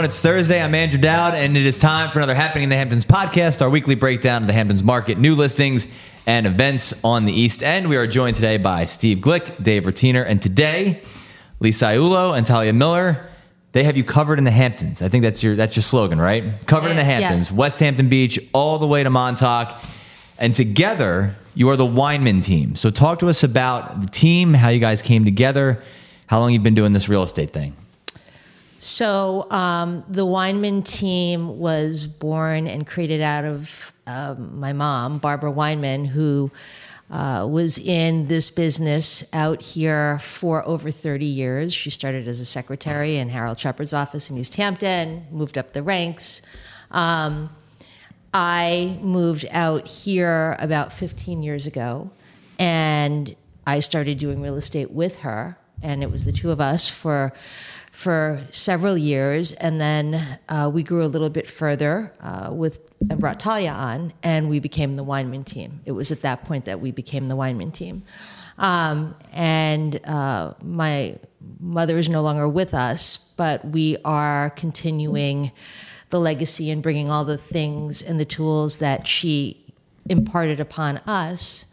everyone. It's Thursday. I'm Andrew Dowd, and it is time for another Happening in the Hamptons podcast, our weekly breakdown of the Hamptons market, new listings, and events on the East End. We are joined today by Steve Glick, Dave Rotiner, and today, Lisa Iulo and Talia Miller. They have you covered in the Hamptons. I think that's your that's your slogan, right? Covered in the Hamptons, Yes. West Hampton Beach, all the way to Montauk, and together you are the Weinman team. So talk to us about the team, how you guys came together, how long you've been doing this real estate thing. So um, the Weinman team was born and created out of um, my mom, Barbara Weinman, who uh, was in this business out here for over 30 years. She started as a secretary in Harold Shepard's office in East Hampton, moved up the ranks. Um, I moved out here about 15 years ago, and I started doing real estate with her, and it was the two of us for for several years, and then uh, we grew a little bit further uh, with and brought Talia on, and we became the Weinman team. It was at that point that we became the Weinman team, um, and uh, my mother is no longer with us, but we are continuing the legacy and bringing all the things and the tools that she imparted upon us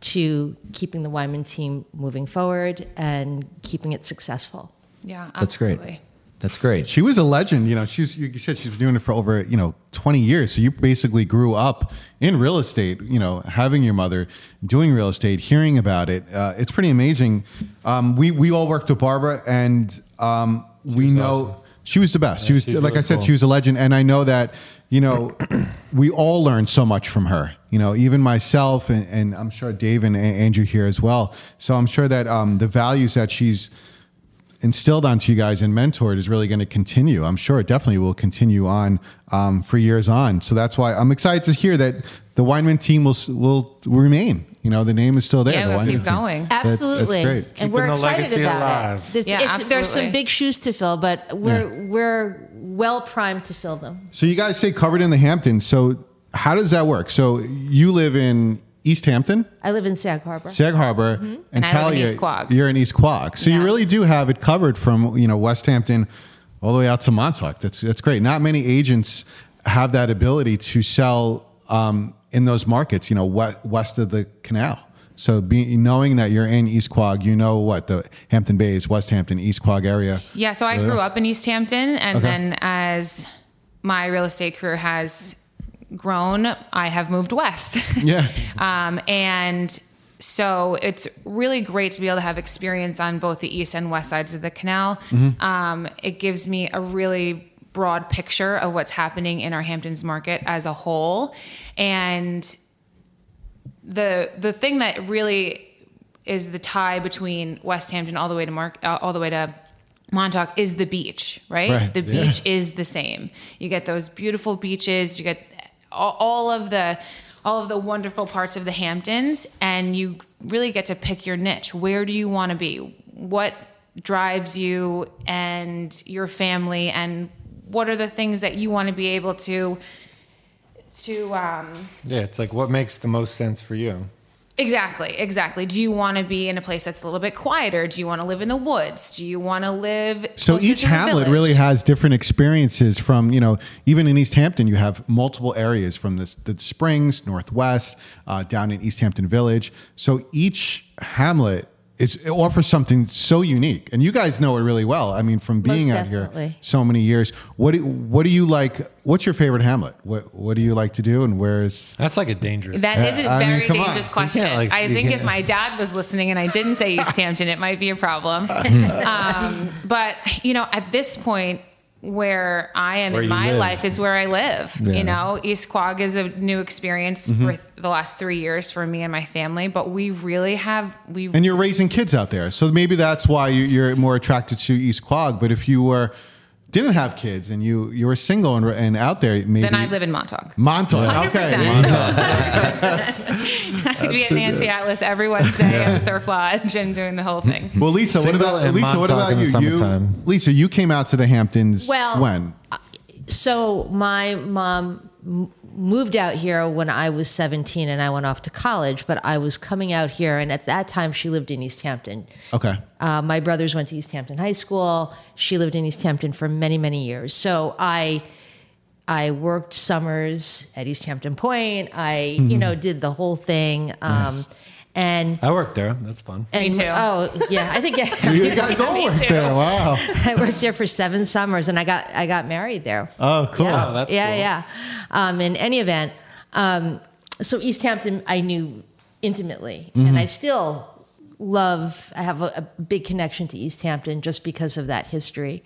to keeping the Weinman team moving forward and keeping it successful. Yeah, That's great. That's great. She was a legend. You know, she's you said she's been doing it for over you know twenty years. So you basically grew up in real estate. You know, having your mother doing real estate, hearing about it. Uh, it's pretty amazing. Um, we we all worked with Barbara, and um, we know awesome. she was the best. she was she's like I really said, cool. she was a legend, and I know that. You know, we all learned so much from her. You know, even myself, and, and I'm sure Dave and A- Andrew here as well. So I'm sure that um, the values that she's instilled onto you guys and mentored is really going to continue. I'm sure it definitely will continue on um, for years on. So that's why I'm excited to hear that the Weinman team will will remain. You know, the name is still there. Yeah, the we'll keep team. going. That's- Absolutely, That's, great. and we're excited legacy about alive. it. It's- Yeah, it's- there's some big shoes to fill, but we're we're well primed to fill them. So you guys say covered in the Hamptons. So how does that work? So you live in East Hampton, I live in Sag Harbor. Sag Harbor, and, Mm-hmm. And I live in Talia, East Quogue. you're in East Quogue. So you really do have it covered from you know West Hampton all the way out to Montauk. That's that's great. Not many agents have that ability to sell um, in those markets. You know, west, west of the canal. So be, knowing that you're in East Quogue, you know what the Hampton Bays, West Hampton, East Quogue area. Yeah, so I grew up in East Hampton, and Okay. then as my real estate career has grown, I have moved west. Yeah. um, and so it's really great to be able to have experience on both the east and west sides of the canal. Um, it gives me a really broad picture of what's happening in our Hamptons market as a whole, and the the thing that really is the tie between West Hampton all the way to Mark uh, all the way to Montauk is the beach, right? Right, The yeah. beach is the same. You get those beautiful beaches. You get all, of the all of the wonderful parts of the Hamptons, and you really get to pick your niche. Where do you want to be? What drives you and your family, and what are the things that you want to be able to to um, Yeah, it's like what makes the most sense for you. Exactly, exactly. Do you want to be in a place that's a little bit quieter? Do you want to live in the woods? Do you want to live So each hamlet really has different experiences from, you know, even in East Hampton, you have multiple areas from the, the Springs, Northwest, uh, down in East Hampton Village. So each hamlet is, it offers something so unique. And you guys know it really well. I mean, from being Most out here so many years, what do, what do you like? What's your favorite hamlet? What, what do you like to do? And where is, That's like a dangerous. That is a I mean, very come on. dangerous You question. can't, like, I you think if can't- my dad was listening and I didn't say East Hampton, it might be a problem. um, but you know, at this point, where I am Where in my live. life is where I live. Yeah. You know, East Quogue is a new experience Mm-hmm. for th- the last three years for me and my family. But we really have we and you're raising kids out there. So maybe that's why you, you're more attracted to East Quogue. But if you were, didn't have kids and you, you were single and, and out there, maybe. then I live in Montauk. Montauk. Okay. 100%. I'd be at Nancy Atlas every Wednesday at the Surf Lodge and doing the whole thing. Well, Lisa, what about and Lisa? What about you? You. Lisa, you came out to the Hamptons Well, when? Uh, so my mom m- moved out here when I was 17 and I went off to college, but I was coming out here, and at that time she lived in East Hampton. Okay. Uh, my brothers went to East Hampton High School. She lived in East Hampton for many, many years. So I, I worked summers at East Hampton Point. I, you know, did the whole thing. Um, And I worked there. That's fun. and too. oh yeah, I think yeah, You guys all worked too. there. Wow. I worked there for seven summers, and I got I got married there. Oh, cool. Yeah, Oh, that's yeah, cool. yeah. Um, in any event, um, so East Hampton I knew intimately, Mm-hmm. and I still love. I have a, a big connection to East Hampton just because of that history.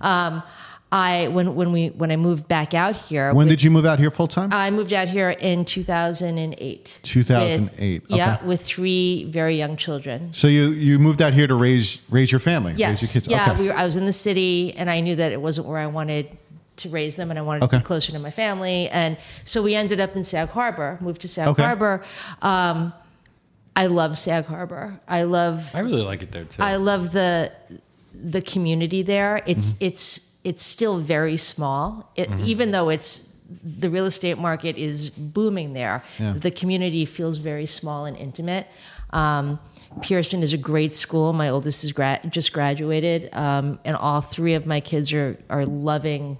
Um, I when when we when I moved back out here. When did you move out here full time? I moved out here in 2008. 2008, With, Yeah, with three very young children. so you you moved out here to raise raise your family, Yes. raise your kids. Yeah, okay. we were, I was in the city, and I knew that it wasn't where I wanted to raise them, and I wanted to Okay. be closer to my family. And so we ended up in Sag Harbor. Moved to Sag Okay. Harbor. Um, I love Sag Harbor. I love I really like it there too. I love the the community there. It's Mm-hmm. it's it's still very small. It, Even though it's the real estate market is booming there, Yeah. the community feels very small and intimate. Um, Pierson is a great school. My oldest is gra- just graduated, um, and all three of my kids are are loving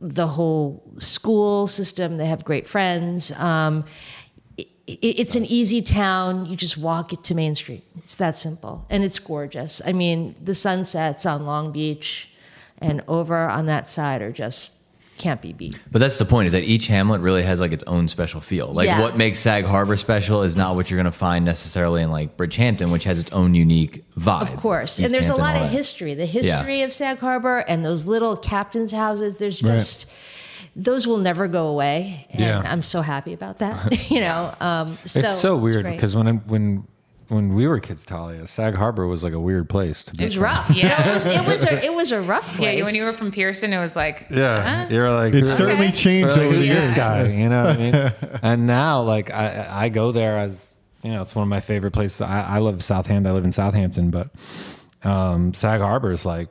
the whole school system. They have great friends. Um, it, it's an easy town. You just walk it to Main Street. It's that simple, and it's gorgeous. I mean, the sunsets on Long Beach and over on that side are just can't be beat. But that's the point is that each hamlet really has like its own special feel. Like Yeah. what makes Sag Harbor special is not what you're going to find necessarily in like Bridgehampton, which has its own unique vibe. Of course, East and there's a lot of history. The history of Sag Harbor and those little captains' houses. There's Right. just those will never go away, and Yeah. I'm so happy about that. you know, um, so it's so weird because when I'm, when when we were kids, Talia, Sag Harbor was like a weird place to be. it was from. rough. Yeah. No, it was it was a, it was a rough Yeah, place. when you were from Pierson, it was like, Yeah, huh? you're like it who- certainly Okay. changed like, over the years. this guy? You know what I mean? and now, like, I I go there as you know, it's one of my favorite places. I, I live Southampton. I live in Southampton, but um, Sag Harbor is like,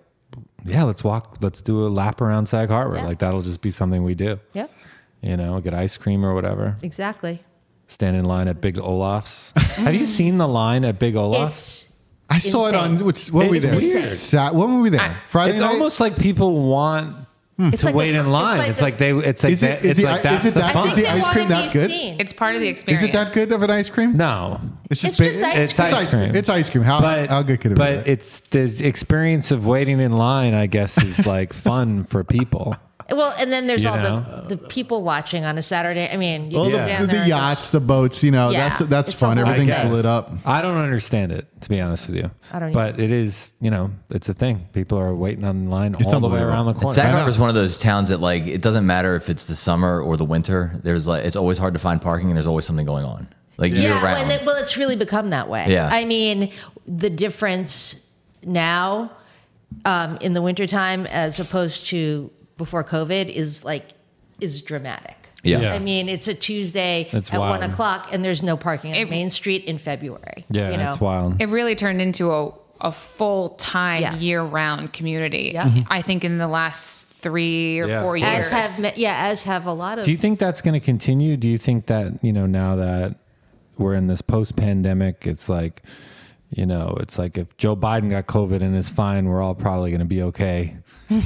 yeah, let's walk, let's do a lap around Sag Harbor. Yeah. Like that'll just be something we do. Yep, You know, get ice cream or whatever. exactly. Stand in line at Big Olaf's. Have you seen the line at Big Olaf's? It's I saw it on. Insane. What's, what were we there? weird. Sat, when were we there? Friday It's night. almost like people want hmm. it's to like wait the- in line. like It's the- like, they. It's like Is it- that, is it's the- like is that's it the that- I fun. think the they ice want cream to that good? seen. It's part of the experience. Is it that good of an ice cream? No, It's ba- just ice It's cream. ice cream. It's ice cream. How, but how good could it be? but it's the experience of waiting in line. I guess is like fun for people. Well, and then there's You all know? the, the people watching on a Saturday. I mean, you All can the, stand the, there and yachts, just- the boats, you know, Yeah, that's that's fun. Everything's lit up. I don't understand it to be honest with you. I don't But it is, you know, it's a thing. People are waiting on line It's all the way around the corner. Sag I know. Harbor is one of those towns that like it doesn't matter if it's the summer or the winter. There's like it's always hard to find parking and there's always something going on. Like year yeah, round. and well, it's really become that way. Yeah. I mean, the difference now um, in the wintertime as opposed to before COVID is like is dramatic. Yeah. Yeah. I mean, it's a Tuesday It's at wild. one o'clock, and there's no parking on It- Main Street in February. yeah, you know? it's wild. it really turned into a, a full time, Yeah. year round community. Yeah. Mhm. I think in the last three or Yeah, four years. As have ma- yeah, as have a lot of. Do you think that's going to continue? Do you think that, you know, now that we're in this post pandemic, it's like, you know, it's like if Joe Biden got COVID and is fine, we're all probably going to be okay. We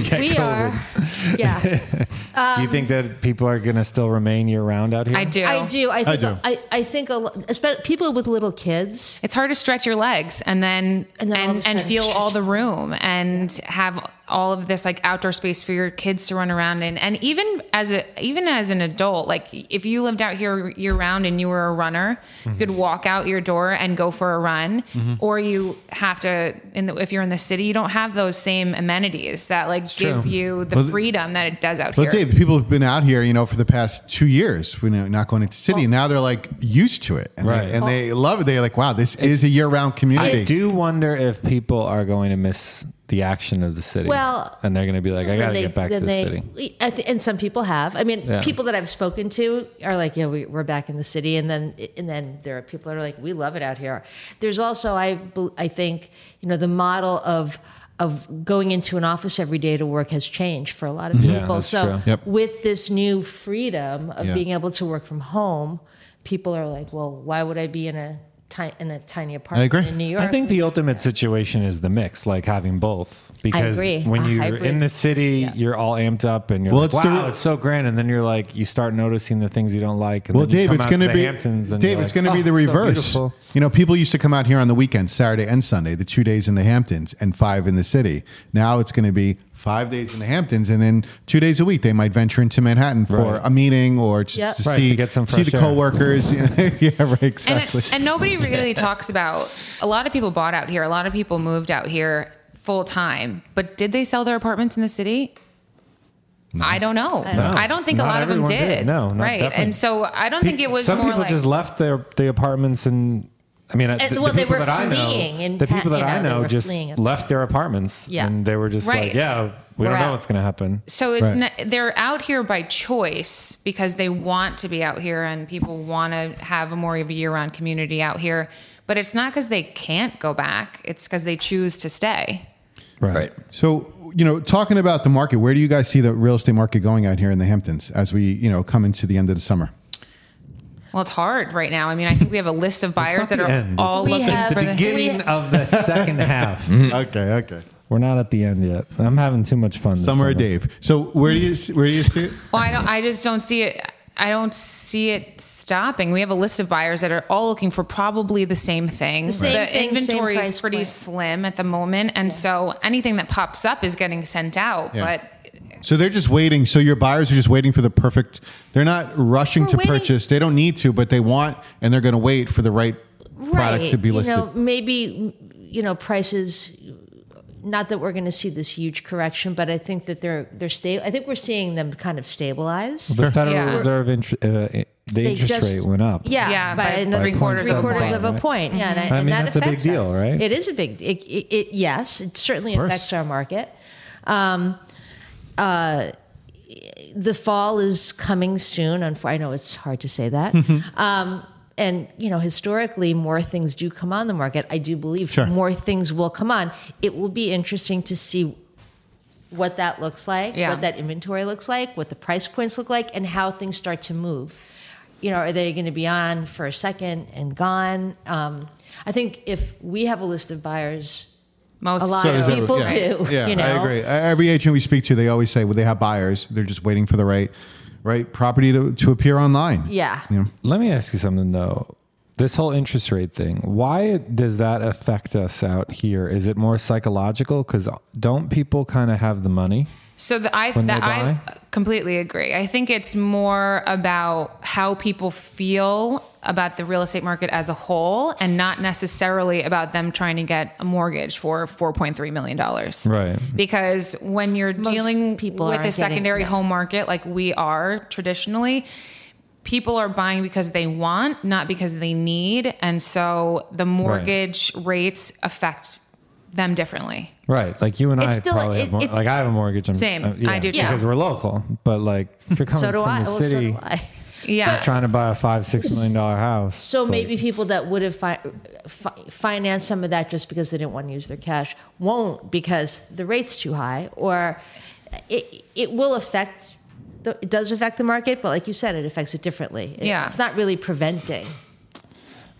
get we COVID. are, yeah. Do you think that people are going to still remain year round out here? I do. I do. I think. do. I, I think a, lo- especially people with little kids. It's hard to stretch your legs and then And and then all and, feel all the room and have all of this like outdoor space for your kids to run around in. And even as a even as an adult, like if you lived out here year round and you were a runner, you could mm-hmm. walk out your door and go for a run. Mm-hmm. Or you have to in the, if you're in the city, you don't have those same amenities that like give true. you the Well, freedom that it does out Well, here. Dave, the people have been out here, you know, for the past two years, you know, not going into the city. and now they're like used to it, and, Right. they, and they love it. They're like, wow, this is a year-round community. I do wonder if people are going to miss the action of the city. Well, and they're going to be like, I got to get back to the they- city. Th- and some people have. I mean, Yeah. people that I've spoken to are like, "Yeah, we, we're back in the city," and then and then there are people that are like, "We love it out here." There's also, I I think, you know, the model of of going into an office every day to work has changed for a lot of mm-hmm. people. that's so. Yep. with this new freedom of Yeah. being able to work from home, people are like, well, why would I be in a ti- in a tiny apartment I agree. in New York? I think the ultimate situation is the mix, like having both. Because when A you're hybrid. in the city, Yeah. you're all amped up and you're Well, like, it's the- wow, it's so grand. And then you're like, you start noticing the things you don't like. And Well, then you Dave, it's going to be Hamptons and Dave. It's like, going to be "Oh, the reverse. beautiful." you know, people used to come out here on the weekends, Saturday and Sunday, the two days in the Hamptons and five in the city. Now it's going to be five days in the Hamptons and then two days a week they might venture into Manhattan for Right. a meeting or to, Yep. to Right, see to get some see the fresh air. coworkers. yeah, right, And, exactly. and nobody really talks about a lot of people bought out here. A lot of people moved out here full time. But did they sell their apartments in the city? I don't know. I don't think a lot of them did. did. No, not right. definitely. And so I don't think it was Some more people like just left their the apartments and. I mean, And- the, well, the they people were that I fleeing know, the people that you know, I know just fleeing. left their apartments, Yeah. and they were just Right. like, "Yeah, we We're don't know what's going to happen." So it's Right. not, they're out here by choice because they want to be out here and people want to have a more of a year-round community out here. But it's not because they can't go back; it's because they choose to stay. Right. So, you know, talking about the market, where do you guys see the real estate market going out here in the Hamptons as we, you know, come into the end of the summer? Well, it's hard right now. I mean, I think we have a list of buyers that are end. all We looking have- for the the. beginning we- of the second half. Mm-hmm. Okay, okay. We're not at the end yet. I'm having too much fun. This Summer summer. Dave. So, where do you where do you see it? Well, I don't. I just don't see it. I don't see it stopping. We have a list of buyers that are all looking for probably the same thing. The same the thing, inventory price is pretty point. slim at the moment, and so anything that pops up is getting sent out. Yeah. But So they're just waiting. So your buyers are just waiting for the perfect. They're not rushing We're to waiting- purchase. They don't need to, but they want, and they're going to wait for the right product to be listed. You know, maybe you know prices. Not that we're going to see this huge correction, but I think that they're they're stable. I think we're seeing them kind of stabilize. The Federal Yeah. Reserve int- uh, the They interest just- rate went up. Yeah, Yeah, by, by another three quarters three of a quarters point. of a Right. point. Yeah, and, I, I and that that's a big affects deal, us. right? It is a big. It, it, it yes, it certainly affects our market. Um, uh, the fall is coming soon. I know it's hard to say that. um, and you know, historically, more things do come on the market. I do believe Sure. more things will come on. It will be interesting to see what that looks like, Yeah. what that inventory looks like, what the price points look like, and how things start to move. You know, are they going to be on for a second and gone? Um, I think if we have a list of buyers, most A lot So of is that- people yeah. do, Yeah, you know? I agree. Every agent we speak to, they always say, well, they have buyers. They're just waiting for the right, right property to, to appear online. yeah. You know? Let me ask you something though. This whole interest rate thing, why does that affect us out here? Is it more psychological? Because don't people kind of have the money? So the, I When that they I completely agree. I think it's more about how people feel about the real estate market as a whole, and not necessarily about them trying to get a mortgage for four point three million dollars. Right. Because when you're dealing people with a secondary yeah. home market like we are traditionally. People are buying because they want, not because they need. And so the mortgage rates affect them differently. Right. Like you and It's I still- probably it- have more, it's- like I have a mortgage. I'm, Same. uh, yeah, I do too. Because we're local. But like if you're coming So do from I. the Well, so city do I. Yeah. trying to buy a five, six million dollar house. So it's maybe like- people that would have fi- fi- financed some of that just because they didn't want to use their cash won't because the rate's too high, or it it will affect. The, it does affect the market, but like you said, it affects it differently. It- Yeah. it's not really preventing.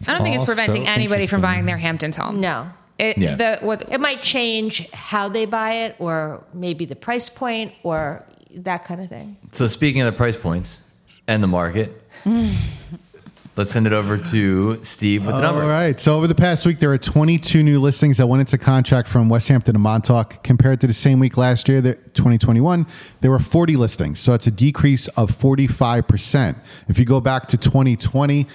I don't think it's Also preventing anybody from buying their Hamptons home. No, It, Yeah. the, what, it might change how they buy it, or maybe the price point, or that kind of thing. So speaking of the price points and the market, let's send it over to Steve with the All numbers. right. So over the past week, there are 22 new listings that went into contract from West Hampton to Montauk. Compared to the same week last year, 2021, there were 40 listings. So it's a decrease of 45%. If you go back to 2020,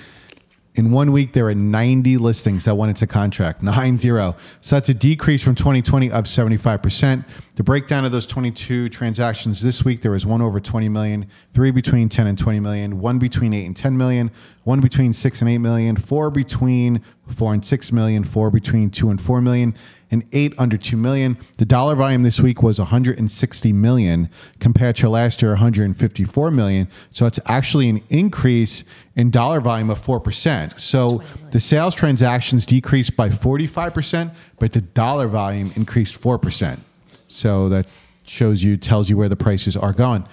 in one week, there were 90 listings that went into contract, 9 0. So that's a decrease from 2020 of 75%. The breakdown of those 22 transactions this week, there was one over 20 million, three between 10 and 20 million, one between 8 and 10 million, one between 6 and 8 million, four between four and six million, four between two and four million, and eight under two million. The dollar volume this week was 160 million compared to last year 154 million. So it's actually an increase in dollar volume of four percent. So the sales transactions decreased by 45 percent, but the dollar volume increased four percent. So that shows you, tells you where the prices are going.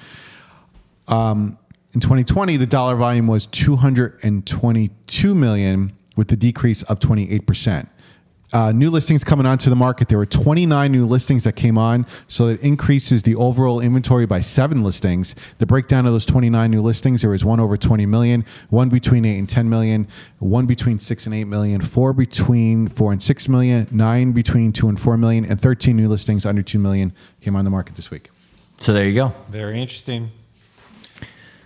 Um, in 2020, the dollar volume was 222 million, with the decrease of 28 percent. Uh, new listings coming onto the market. There were 29 new listings that came on, so it increases the overall inventory by seven listings. The breakdown of those 29 new listings: there was one over 20 million, one between eight and 10 million, one between six and eight million, four between four and six million, nine between two and four million, and 13 new listings under two million came on the market this week. So there you go. Very interesting.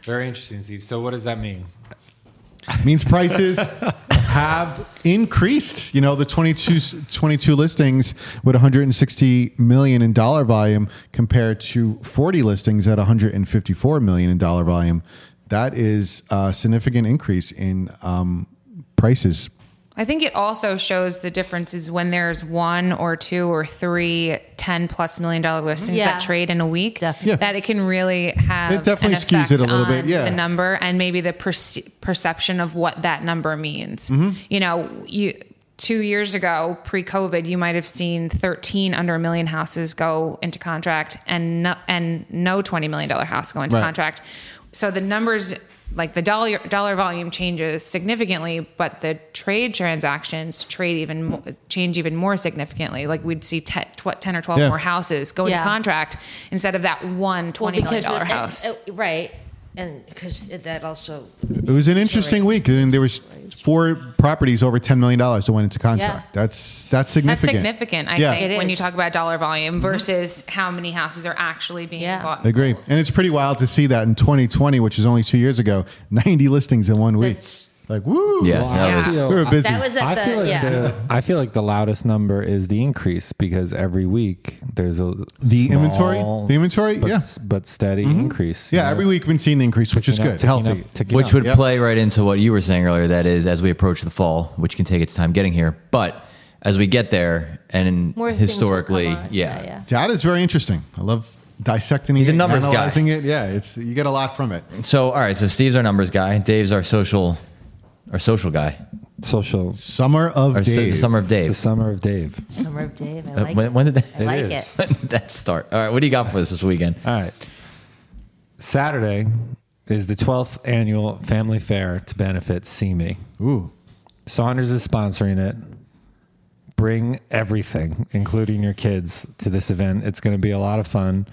Very interesting, Steve. So, what does that mean? means prices have increased. You know, the 22, 22 listings with 160 million in dollar volume compared to 40 listings at 154 million in dollar volume. That is a significant increase in um, prices. I think it also shows the differences when there's one or two or three 10 plus million dollar listings Yeah. that trade in a week. Definitely. Yeah. That it can really have It definitely an skews it a little bit, yeah. The number and maybe the perce- perception of what that number means. Mm-hmm. You know, you two years ago, pre-COVID, you might have seen 13 under a million houses go into contract and no, and no 20 million dollar house go into Right. contract. So the numbers like the dollar dollar volume changes significantly, but the trade transactions trade even mo- change even more significantly. Like we'd see 10, tw- 10 or 12 Yeah. more houses go Yeah. into contract instead of that one $20 million and- house. uh, right, and because that also It was an interesting week, and there was four properties over 10 million dollars that went into contract. Yeah. That's that's significant. That's significant. significant, I Yeah. think, when you talk about dollar volume mm-hmm. versus how many houses are actually being Yeah. bought. I And agree, sold. and it's pretty wild to see that in 2020, which is only two years ago, 90 listings in one week. That's- like woo! Yeah, Wow. that was- we were busy. that was at I the feel like yeah. the I feel like the loudest number is the increase because every week there's a The inventory? The inventory? but, Yeah. but steady mm-hmm. increase. you yeah, know, every week we've been seeing the increase, which is ticking up, good, ticking healthy. up, ticking which up. would Yep. play right into what you were saying earlier. That is, as we approach the fall, which can take its time getting here, but as we get there, and More things will historically, come on. yeah, yeah, yeah. Data is very interesting. I love dissecting He's it, a numbers guy. analyzing it. Yeah, it's you get a lot from it. So, all right, so Steve's our numbers guy. Dave's our social, our social guy. social. Summer of Or so- Dave. the summer of Dave. The Dave. summer of Dave. Summer of Dave. I Uh, like when, it. when did I that, like is. it. when did that start? All right, what do you got for us this weekend? All right. Saturday is the 12th annual family fair to benefit See Me. Ooh, Saunders is sponsoring it. Bring everything, including your kids, to this event. It's going to be a lot of fun.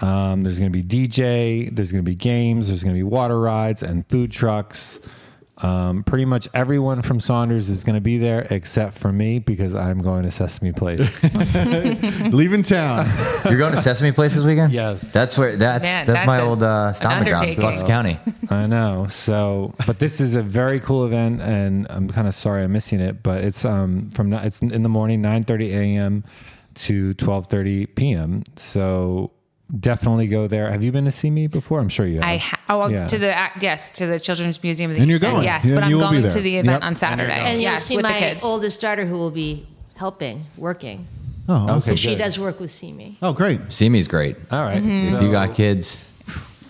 Um, there's going to be DJ, there's going to be games, there's going to be water rides and food trucks. Um, pretty much everyone from Saunders is going to be there except for me because I'm going to Sesame Place. leaving town. You're going to Sesame Place this weekend? Yes. That's where that's Man, that's, that's my a- old uh, an stomping ground, undertaking. Bucks County. I know. So, but this is a very cool event, and I'm kind of sorry I'm missing it. But it's um from it's in the morning, 9:30 a.m. to 12:30 p.m. So definitely go there. Have you been to see me before? I'm sure you have. I ha- oh Yeah. to the ac- yes to the Children's Museum of the And you're East End, going. yes, Yeah, but I'm you will be going to the event Yep. on Saturday. going. And you'll yes, see with the my kids. oldest daughter who will be helping, working. Oh, awesome. Okay. So she good. does work with See Me. oh, great. See me's great. All right. Mm-hmm. If you got kids,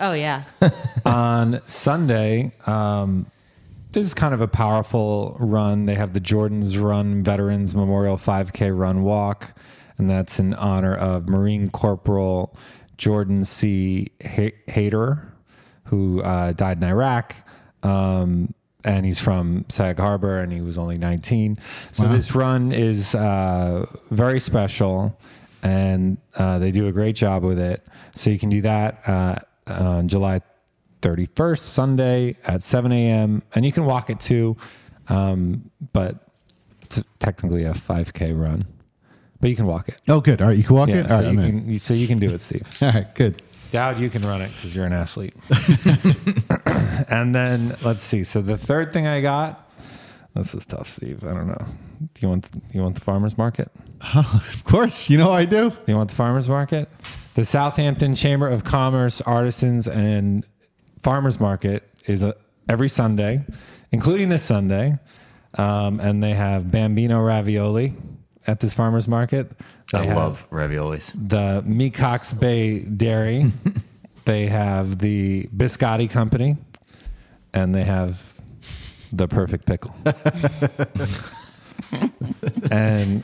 Oh yeah. on Sunday, um, this is kind of a powerful run. They have the Jordan's Run Veterans Memorial 5K Run Walk, and that's in honor of Marine Corporal Jordan C. Ha- Haerter, who uh, died in Iraq. Um, and he's from Sag Harbor, and he was only 19. So this run is uh, very special, and uh, they do a great job with it. So you can do that uh, on July 31st, Sunday at 7 a.m. And you can walk it too, um, but it's technically a 5K run. But you can walk it. Oh, good. All right, you can walk Yeah, it. All so, right, you I'm in. can, you- so you can do it, Steve. All right, good. Dowd, you can run it because you're an athlete. and then let's see. So the third thing I got. This is tough, Steve. I don't know. Do you want you want the farmers market? Of course, you know I do. You want the farmers market? The Southampton Chamber of Commerce Artisans and Farmers Market is a, every Sunday, including this Sunday. um, and they have Bambino ravioli at this farmers market. They I love raviolis. the Mecox Bay Dairy. they have the Biscotti Company, and they have the Perfect Pickle. and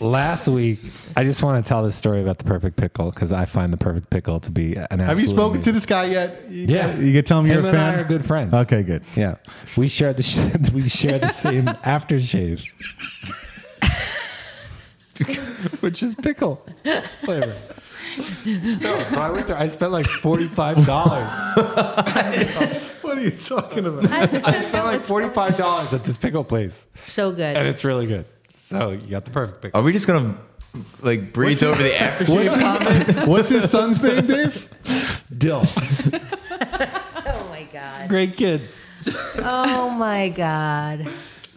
last week, I just want to tell this story about the Perfect Pickle because I find the Perfect Pickle to be an. Have you spoken to this guy yet? You Yeah. get- you can tell him you're Him a and fan. I are good friends. Okay, good. Yeah, we share the sh- we share the same aftershave, which is pickle flavor. No, so I went there. I spent like forty five dollars. What are you talking about? I spent like forty five dollars at this pickle place, So good. and it's really good. So you got the perfect pickle. Are we just gonna like breeze over the aftershave comment? What's his son's name, Dave? Dill, oh my god. great kid. Oh my god.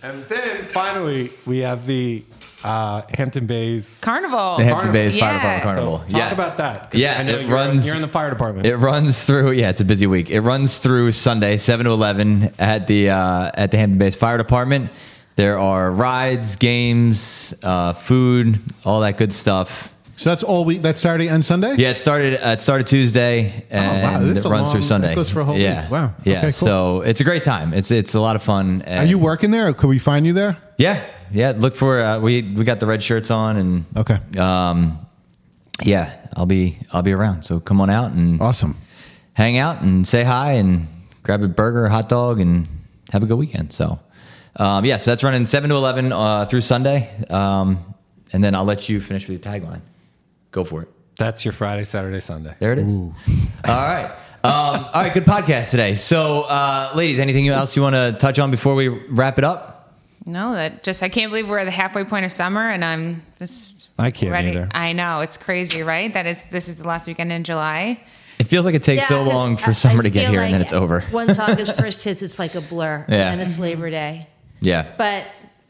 And then finally we have the uh, Hampton Bays. Carnival. The Hampton Bays Fire Yeah. Department Carnival. Talk yes. about that. 'cause Yeah, I know it you're, runs. You're in the fire department. It runs through. Yeah, it's a busy week. It runs through Sunday, seven to eleven at the uh, at the Hampton Bays Fire Department. There are rides, games, uh, food, all that good stuff. So that's all week. That's Saturday and Sunday. Yeah, it started. Uh, it started Tuesday and Oh, that's it a runs long- through Sunday. that goes for a whole yeah. week. Wow. Yeah. Okay, cool. So it's a great time. It's it's a lot of fun. Are you working there? Or could we find you there? Yeah. Yeah. Look for uh, we we got the red shirts on and Okay. um yeah I'll be I'll be around. So come on out and Awesome. hang out and say hi and grab a burger, a hot dog, and have a good weekend. So, um, yeah, so that's running 7 to 11 uh, through Sunday. Um, and then I'll let you finish with the tagline. Go for it. That's your Friday, Saturday, Sunday. There it is. All right. Um, all right, good podcast today. So, uh, ladies, anything else you want to touch on before we wrap it up? No, that just I can't believe we're at the halfway point of summer, and I'm just I can't ready. either. I know it's crazy, right? That it's this is the last weekend in July. It feels like it takes so long I- for summer I to get feel here and then it's over. Once August first hits, it's like a blur. Yeah. And it's Labor Day. Yeah. But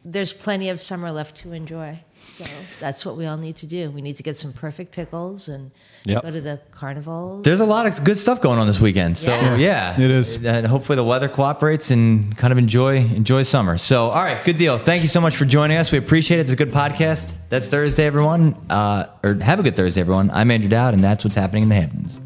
there's plenty of summer left to enjoy. So that's what we all need to do. We need to get some perfect pickles and Yep. go to the carnivals. There's a lot of good stuff going on this weekend. So yeah, Yeah. It is. And hopefully the weather cooperates and kind of enjoy enjoy summer. So all right, good deal. Thank you so much for joining us. We appreciate it. It's a good podcast. That's Thursday, everyone. Uh, or have a good Thursday, everyone. I'm Andrew Dowd, and that's what's happening in the Hamptons.